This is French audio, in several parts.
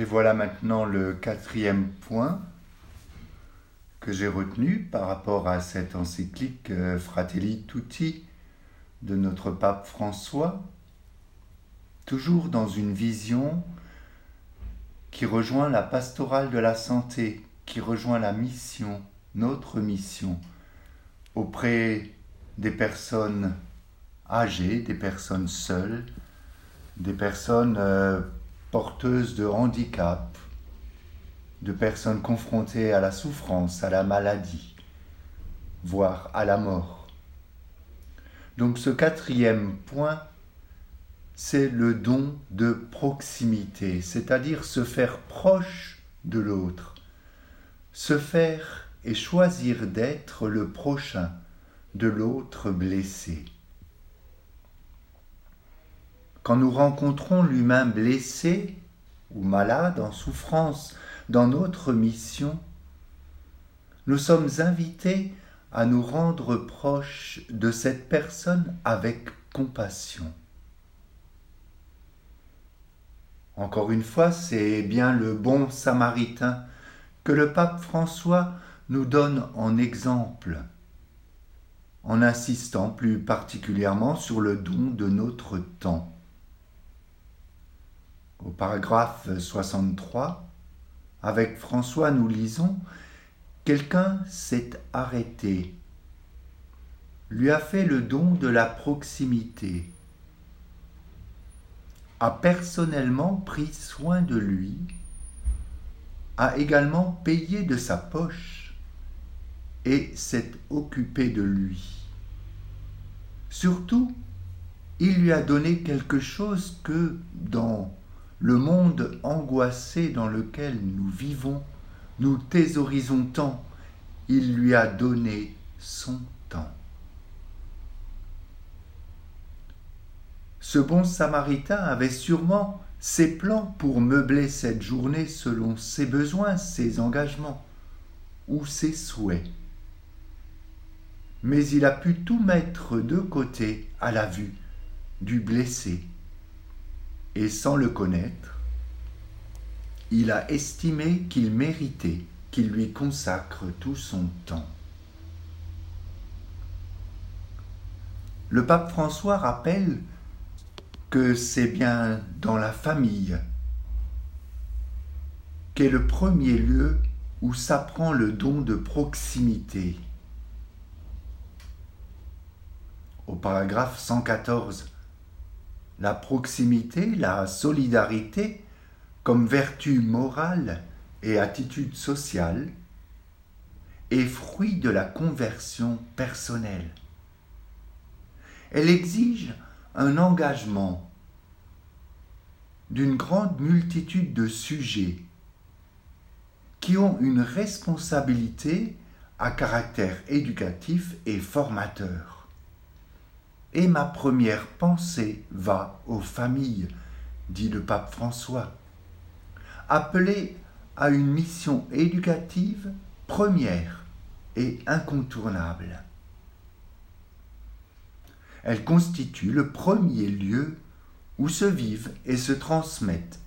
Et voilà maintenant le quatrième point que j'ai retenu par rapport à cette encyclique euh, Fratelli Tutti de notre pape François, toujours dans une vision qui rejoint la pastorale de la santé, qui rejoint la mission, notre mission, auprès des personnes âgées, des personnes seules, des personnes euh, porteuses de handicap, de personnes confrontées à la souffrance, à la maladie, voire à la mort. Donc ce quatrième point, c'est le don de proximité, c'est-à-dire se faire proche de l'autre, se faire et choisir d'être le prochain de l'autre blessé. Quand nous rencontrons l'humain blessé ou malade, en souffrance, dans notre mission, nous sommes invités à nous rendre proches de cette personne avec compassion. Encore une fois, c'est bien le bon samaritain que le pape François nous donne en exemple, en insistant plus particulièrement sur le don de notre temps. Au paragraphe 63, avec François, nous lisons Quelqu'un s'est arrêté, lui a fait le don de la proximité, a personnellement pris soin de lui, a également payé de sa poche et s'est occupé de lui. Surtout, il lui a donné quelque chose que, dans le monde angoissé dans lequel nous vivons, nous thésaurisons tant, il lui a donné son temps. Ce bon samaritain avait sûrement ses plans pour meubler cette journée selon ses besoins, ses engagements ou ses souhaits. Mais il a pu tout mettre de côté à la vue du blessé et sans le connaître, il a estimé qu'il méritait qu'il lui consacre tout son temps. Le pape François rappelle que c'est bien dans la famille qu'est le premier lieu où s'apprend le don de proximité. Au paragraphe 114, la proximité, la solidarité comme vertu morale et attitude sociale est fruit de la conversion personnelle. Elle exige un engagement d'une grande multitude de sujets qui ont une responsabilité à caractère éducatif et formateur. Et ma première pensée va aux familles, dit le pape François, appelées à une mission éducative première et incontournable. Elle constitue le premier lieu où se vivent et se transmettent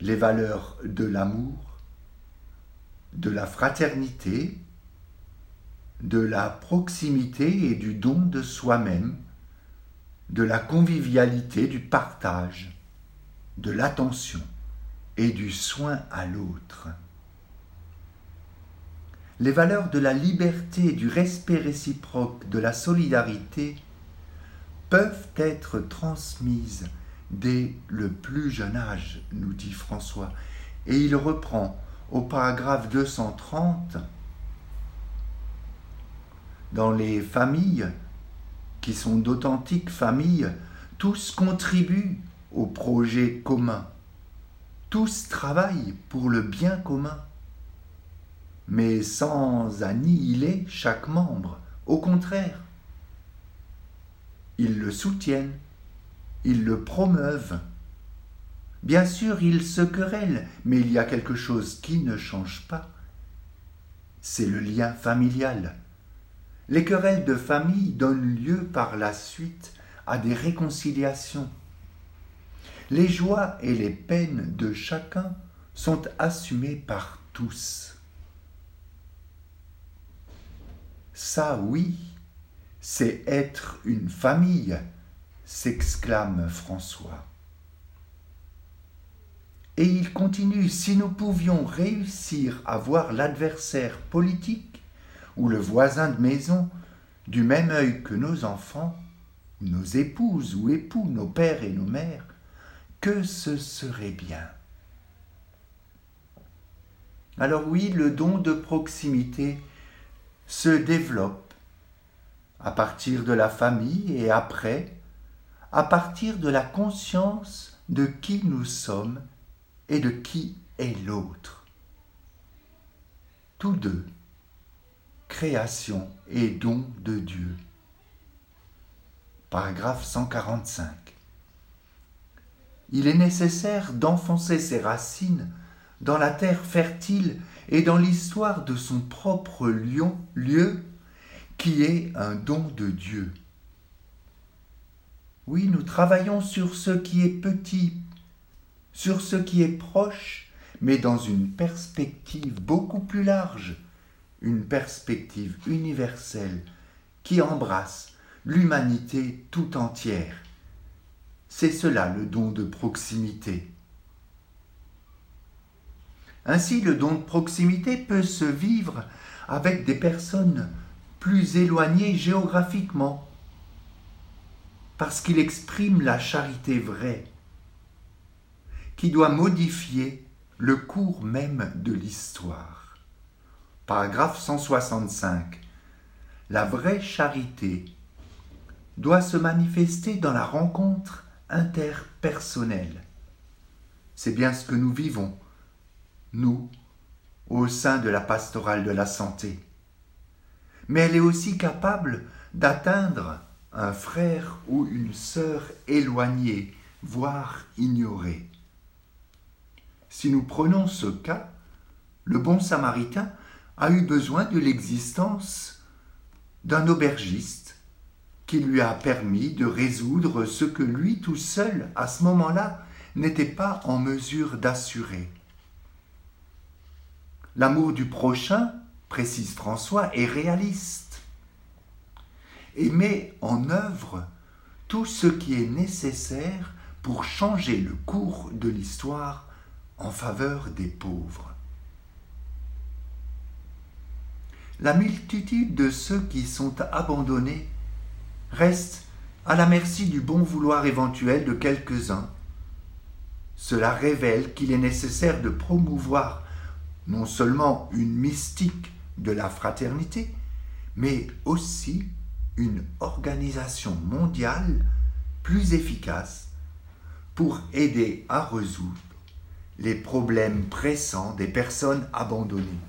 les valeurs de l'amour, de la fraternité, de la proximité et du don de soi-même de la convivialité, du partage, de l'attention et du soin à l'autre. Les valeurs de la liberté, du respect réciproque, de la solidarité peuvent être transmises dès le plus jeune âge, nous dit François. Et il reprend au paragraphe 230 dans les familles qui sont d'authentiques familles, tous contribuent au projet commun. Tous travaillent pour le bien commun, mais sans annihiler chaque membre. Au contraire, ils le soutiennent, ils le promeuvent. Bien sûr, ils se querellent, mais il y a quelque chose qui ne change pas. C'est le lien familial. Les querelles de famille donnent lieu par la suite à des réconciliations. Les joies et les peines de chacun sont assumés par tous. Ça, oui, c'est être une famille, s'exclame François. Et il continue, si nous pouvions réussir à voir l'adversaire politique ou le voisin de maison du même œil que nos enfants, nos épouses ou époux, nos pères et nos mères, que ce serait bien. Alors oui, le don de proximité se développe à partir de la famille et après, à partir de la conscience de qui nous sommes et de qui est l'autre. Tous deux, création et don de Dieu. Paragraphe 145. Il est nécessaire d'enfoncer ses racines dans la terre fertile et dans l'histoire de son propre lion, lieu qui est un don de Dieu. Oui, nous travaillons sur ce qui est petit, sur ce qui est proche, mais dans une perspective beaucoup plus large, une perspective universelle qui embrasse l'humanité tout entière. C'est cela le don de proximité. Ainsi, le don de proximité peut se vivre avec des personnes plus éloignées géographiquement, parce qu'il exprime la charité vraie, qui doit modifier le cours même de l'histoire. Paragraphe 165. La vraie charité doit se manifester dans la rencontre interpersonnelle. C'est bien ce que nous vivons, nous, au sein de la pastorale de la santé. Mais elle est aussi capable d'atteindre un frère ou une sœur éloignée, voire ignorée. Si nous prenons ce cas, le bon samaritain a eu besoin de l'existence d'un aubergiste qui lui a permis de résoudre ce que lui tout seul, à ce moment-là, n'était pas en mesure d'assurer. L'amour du prochain, précise François, est réaliste et met en œuvre tout ce qui est nécessaire pour changer le cours de l'histoire en faveur des pauvres. La multitude de ceux qui sont abandonnés reste à la merci du bon vouloir éventuel de quelques-uns. Cela révèle qu'il est nécessaire de promouvoir non seulement une mystique de la fraternité, mais aussi une organisation mondiale plus efficace pour aider à résoudre les problèmes pressants des personnes abandonnées,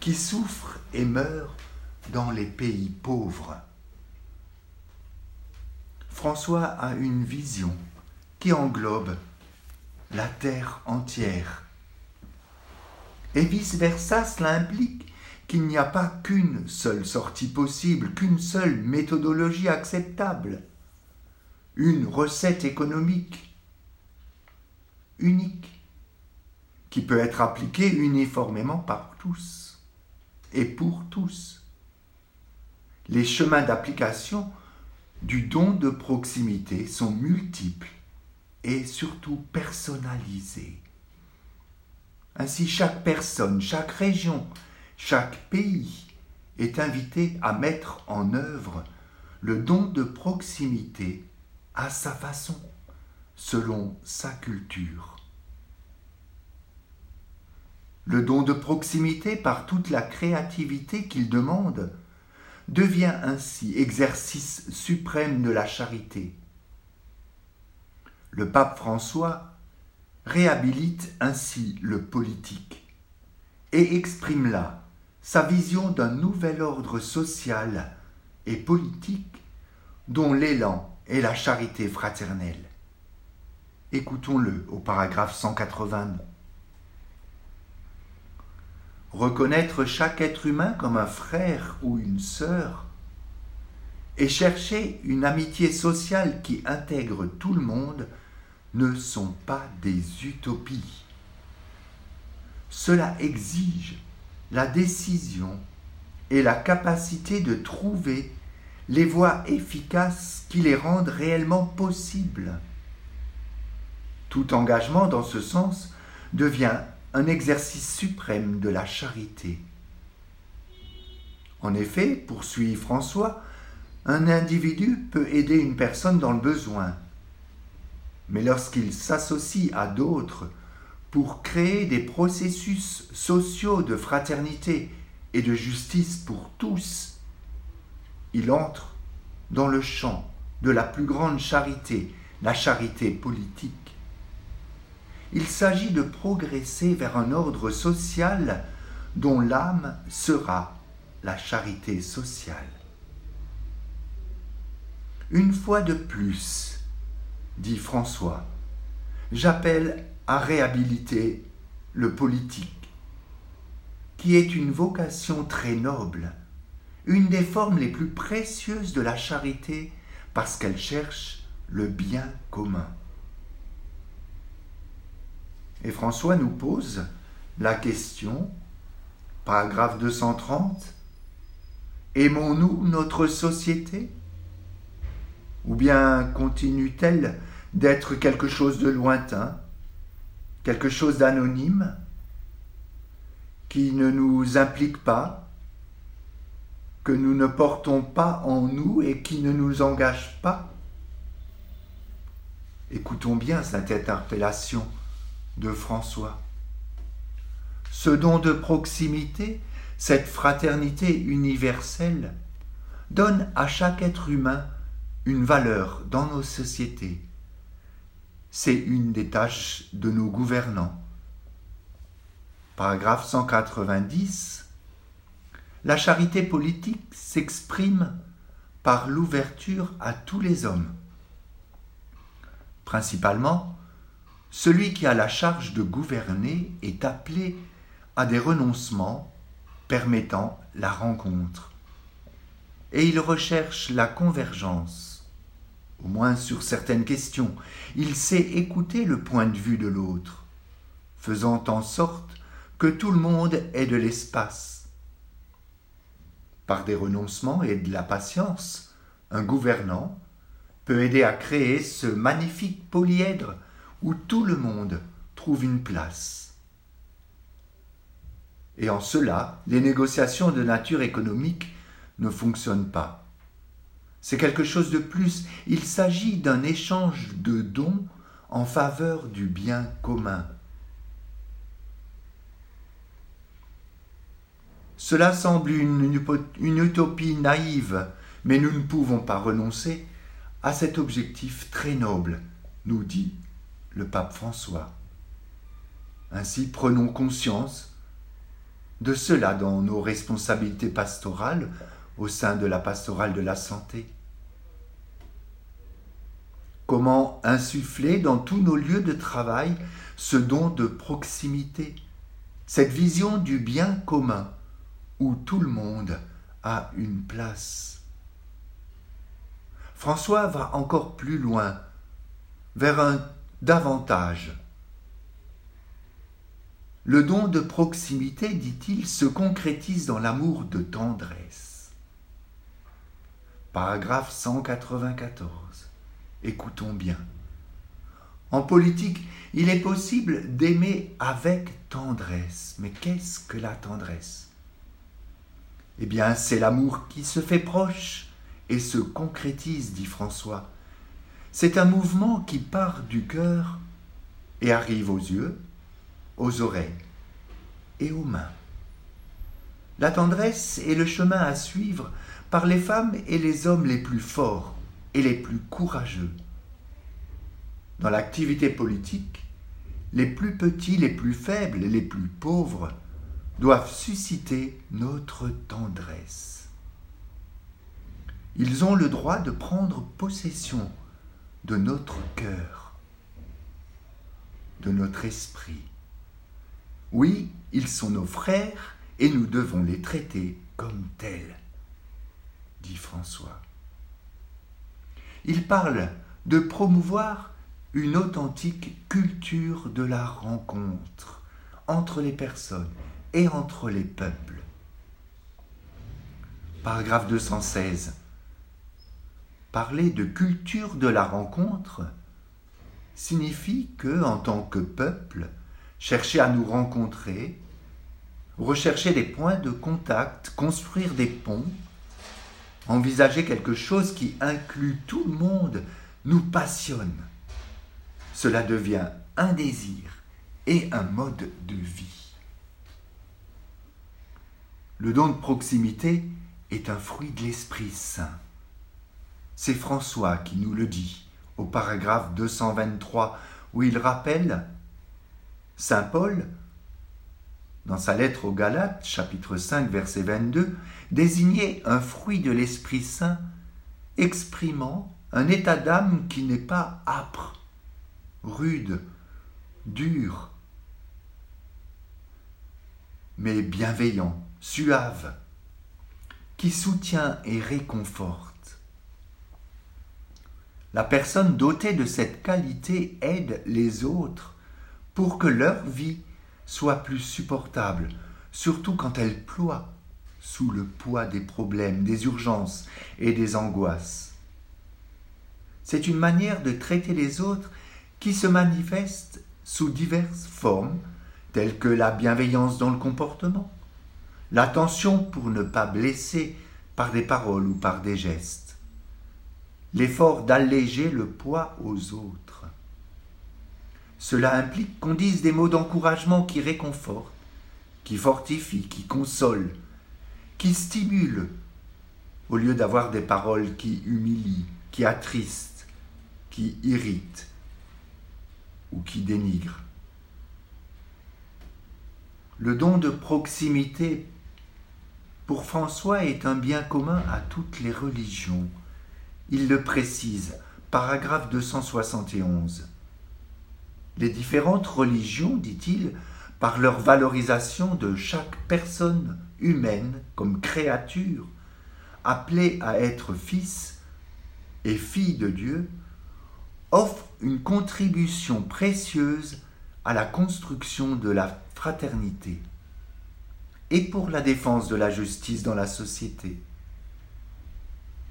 qui souffrent et meurent dans les pays pauvres. François a une vision qui englobe la terre entière. Et vice-versa, cela implique qu'il n'y a pas qu'une seule sortie possible, qu'une seule méthodologie acceptable, une recette économique unique qui peut être appliqué uniformément par tous et pour tous. Les chemins d'application du don de proximité sont multiples et surtout personnalisés. Ainsi chaque personne, chaque région, chaque pays est invité à mettre en œuvre le don de proximité à sa façon, selon sa culture. Le don de proximité par toute la créativité qu'il demande devient ainsi exercice suprême de la charité. Le pape François réhabilite ainsi le politique et exprime là sa vision d'un nouvel ordre social et politique dont l'élan est la charité fraternelle. Écoutons-le au paragraphe 189 reconnaître chaque être humain comme un frère ou une sœur, et chercher une amitié sociale qui intègre tout le monde ne sont pas des utopies. cela exige la décision et la capacité de trouver les voies efficaces qui les rendent réellement possibles. Tout engagement dans ce sens devient un exercice suprême de la charité. En effet, poursuit François, un individu peut aider une personne dans le besoin, mais lorsqu'il s'associe à d'autres pour créer des processus sociaux de fraternité et de justice pour tous, il entre dans le champ de la plus grande charité, la charité politique. Il s'agit de progresser vers un ordre social dont l'âme sera la charité sociale. Une fois de plus, dit François, j'appelle à réhabiliter le politique, qui est une vocation très noble, une des formes les plus précieuses de la charité parce qu'elle cherche le bien commun. Et François nous pose la question, paragraphe 230, Aimons-nous notre société? Ou bien continue-t-elle d'être quelque chose de lointain, quelque chose d'anonyme, qui ne nous implique pas, que nous ne portons pas en nous et qui ne nous engage pas? Écoutons bien cette interpellation de François. Ce don de proximité cette fraternité universelle donne à chaque être humain une valeur dans nos sociétés. C'est une des tâches de nos gouvernants. Paragraphe 190. La charité politique s'exprime par l'ouverture à tous les hommes. Principalement, celui qui a la charge de gouverner est appelé à des renoncements permettant la rencontre. Et il recherche la convergence, au moins sur certaines questions. Il sait écouter le point de vue de l'autre, faisant en sorte que tout le monde ait de l'espace. Par des renoncements et de la patience, un gouvernant peut aider à créer ce magnifique polyèdre où tout le monde trouve une place. Et en cela, les négociations de nature économique ne fonctionnent pas. C'est quelque chose de plus. Il s'agit d'un échange de dons en faveur du bien commun. Cela semble une, utopie naïve, mais nous ne pouvons pas renoncer à cet objectif très noble, nous dit le pape François. Ainsi prenons conscience de cela dans nos responsabilités pastorales au sein de la pastorale de la santé. Comment insuffler dans tous nos lieux de travail ce don de proximité, cette vision du bien commun où tout le monde a une place. François va encore plus loin, vers un davantage le don de proximité, dit-il, se concrétise dans l'amour de tendresse. Paragraphe 194. Écoutons bien. En politique, il est possible d'aimer avec tendresse. Mais qu'est-ce que la tendresse? Eh bien, c'est l'amour qui se fait proche et se concrétise, dit François. C'est un mouvement qui part du cœur et arrive aux yeux, aux oreilles et aux mains. La tendresse est le chemin à suivre par les femmes et les hommes les plus forts et les plus courageux. Dans l'activité politique, les plus petits, les plus faibles, les plus pauvres doivent susciter notre tendresse. Ils ont le droit de prendre possession de notre cœur, de notre esprit. Oui, ils sont nos frères et nous devons les traiter comme tels, dit François. Il parle de promouvoir une authentique culture de la rencontre entre les personnes et entre les peuples. Paragraphe 216. Parler de culture de la rencontre signifie que, en tant que peuple, chercher à nous rencontrer, rechercher des points de contact, construire des ponts, envisager quelque chose qui inclut tout le monde, nous passionne. Cela devient un désir et un mode de vie. Le don de proximité est un fruit de l'Esprit Saint. C'est François qui nous le dit au paragraphe 223 où il rappelle Saint Paul, dans sa lettre aux Galates, chapitre 5, verset 22, désignait un fruit de l'Esprit Saint exprimant un état d'âme qui n'est pas âpre, rude, dur, mais bienveillant, suave, qui soutient et réconforte. La personne dotée de cette qualité aide les autres pour que leur vie soit plus supportable, surtout quand elle ploie sous le poids des problèmes, des urgences et des angoisses. C'est une manière de traiter les autres qui se manifeste sous diverses formes, telles que la bienveillance dans le comportement, l'attention pour ne pas blesser par des paroles ou par des gestes, l'effort d'alléger le poids aux autres. Cela implique qu'on dise des mots d'encouragement qui réconfortent, qui fortifient, qui consolent, qui stimulent, au lieu d'avoir des paroles qui humilient, qui attristent, qui irritent ou qui dénigrent. Le don de proximité pour François est un bien commun à toutes les religions il le précise, paragraphe 271. Les différentes religions, dit-il, par leur valorisation de chaque personne humaine comme créature, appelée à être fils et fille de Dieu, offrent une contribution précieuse à la construction de la fraternité et pour la défense de la justice dans la société.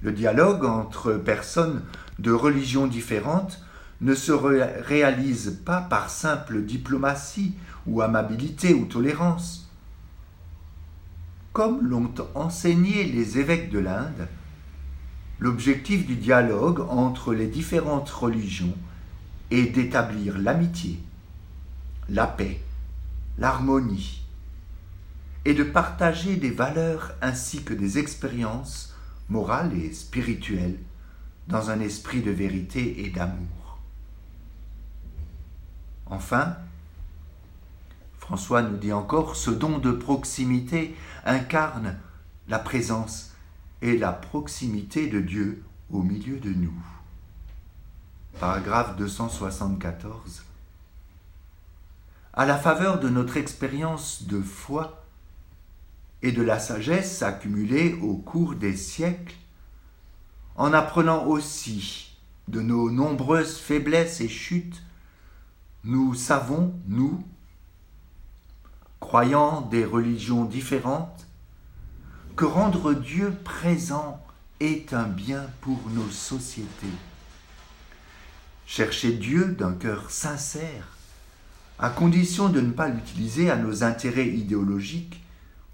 Le dialogue entre personnes de religions différentes ne se réalise pas par simple diplomatie ou amabilité ou tolérance. Comme l'ont enseigné les évêques de l'Inde, l'objectif du dialogue entre les différentes religions est d'établir l'amitié, la paix, l'harmonie, et de partager des valeurs ainsi que des expériences morale et spirituelle, dans un esprit de vérité et d'amour. Enfin, François nous dit encore, ce don de proximité incarne la présence et la proximité de Dieu au milieu de nous. Paragraphe 274. À la faveur de notre expérience de foi, et de la sagesse accumulée au cours des siècles, en apprenant aussi de nos nombreuses faiblesses et chutes, nous savons, nous, croyant des religions différentes, que rendre Dieu présent est un bien pour nos sociétés. Chercher Dieu d'un cœur sincère, à condition de ne pas l'utiliser à nos intérêts idéologiques,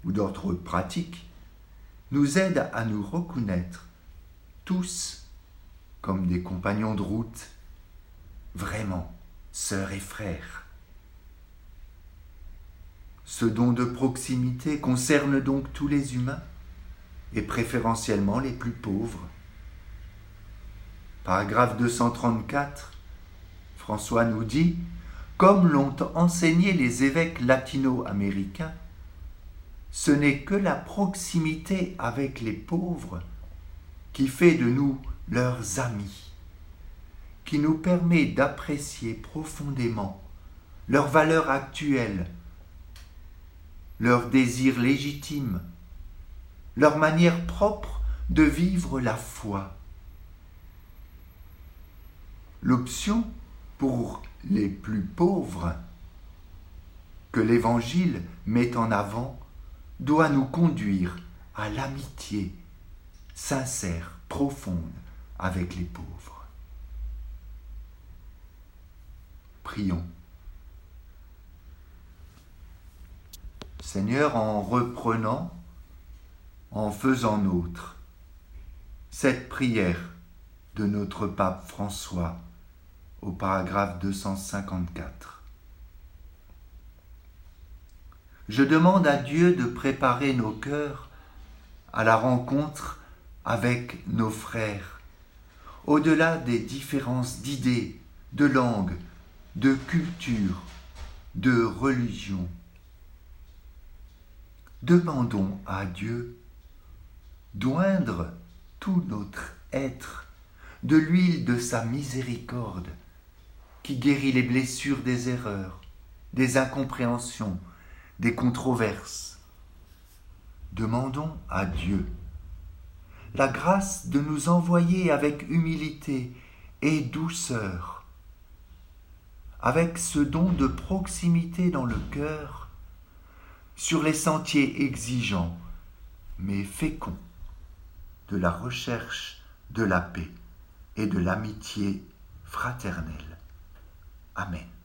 ou d'autres pratiques, nous aident à nous reconnaître tous comme des compagnons de route, vraiment sœurs et frères. Ce don de proximité concerne donc tous les humains, et préférentiellement les plus pauvres. Paragraphe 234, François nous dit, comme l'ont enseigné les évêques latino-américains, ce n'est que la proximité avec les pauvres qui fait de nous leurs amis, qui nous permet d'apprécier profondément leurs valeurs actuelles, leurs désirs légitimes, leur manière propre de vivre la foi. L'option pour les plus pauvres que l'Évangile met en avant doit nous conduire à l'amitié sincère, profonde avec les pauvres. Prions. Seigneur, en reprenant, en faisant nôtre cette prière de notre pape François au paragraphe 254. Je demande à Dieu de préparer nos cœurs à la rencontre avec nos frères, au-delà des différences d'idées, de langue, de culture, de religion. Demandons à Dieu d'oindre tout notre être de l'huile de sa miséricorde qui guérit les blessures des erreurs, des incompréhensions, des controverses. Demandons à Dieu la grâce de nous envoyer avec humilité et douceur, avec ce don de proximité dans le cœur, sur les sentiers exigeants, mais féconds, de la recherche de la paix et de l'amitié fraternelle. Amen.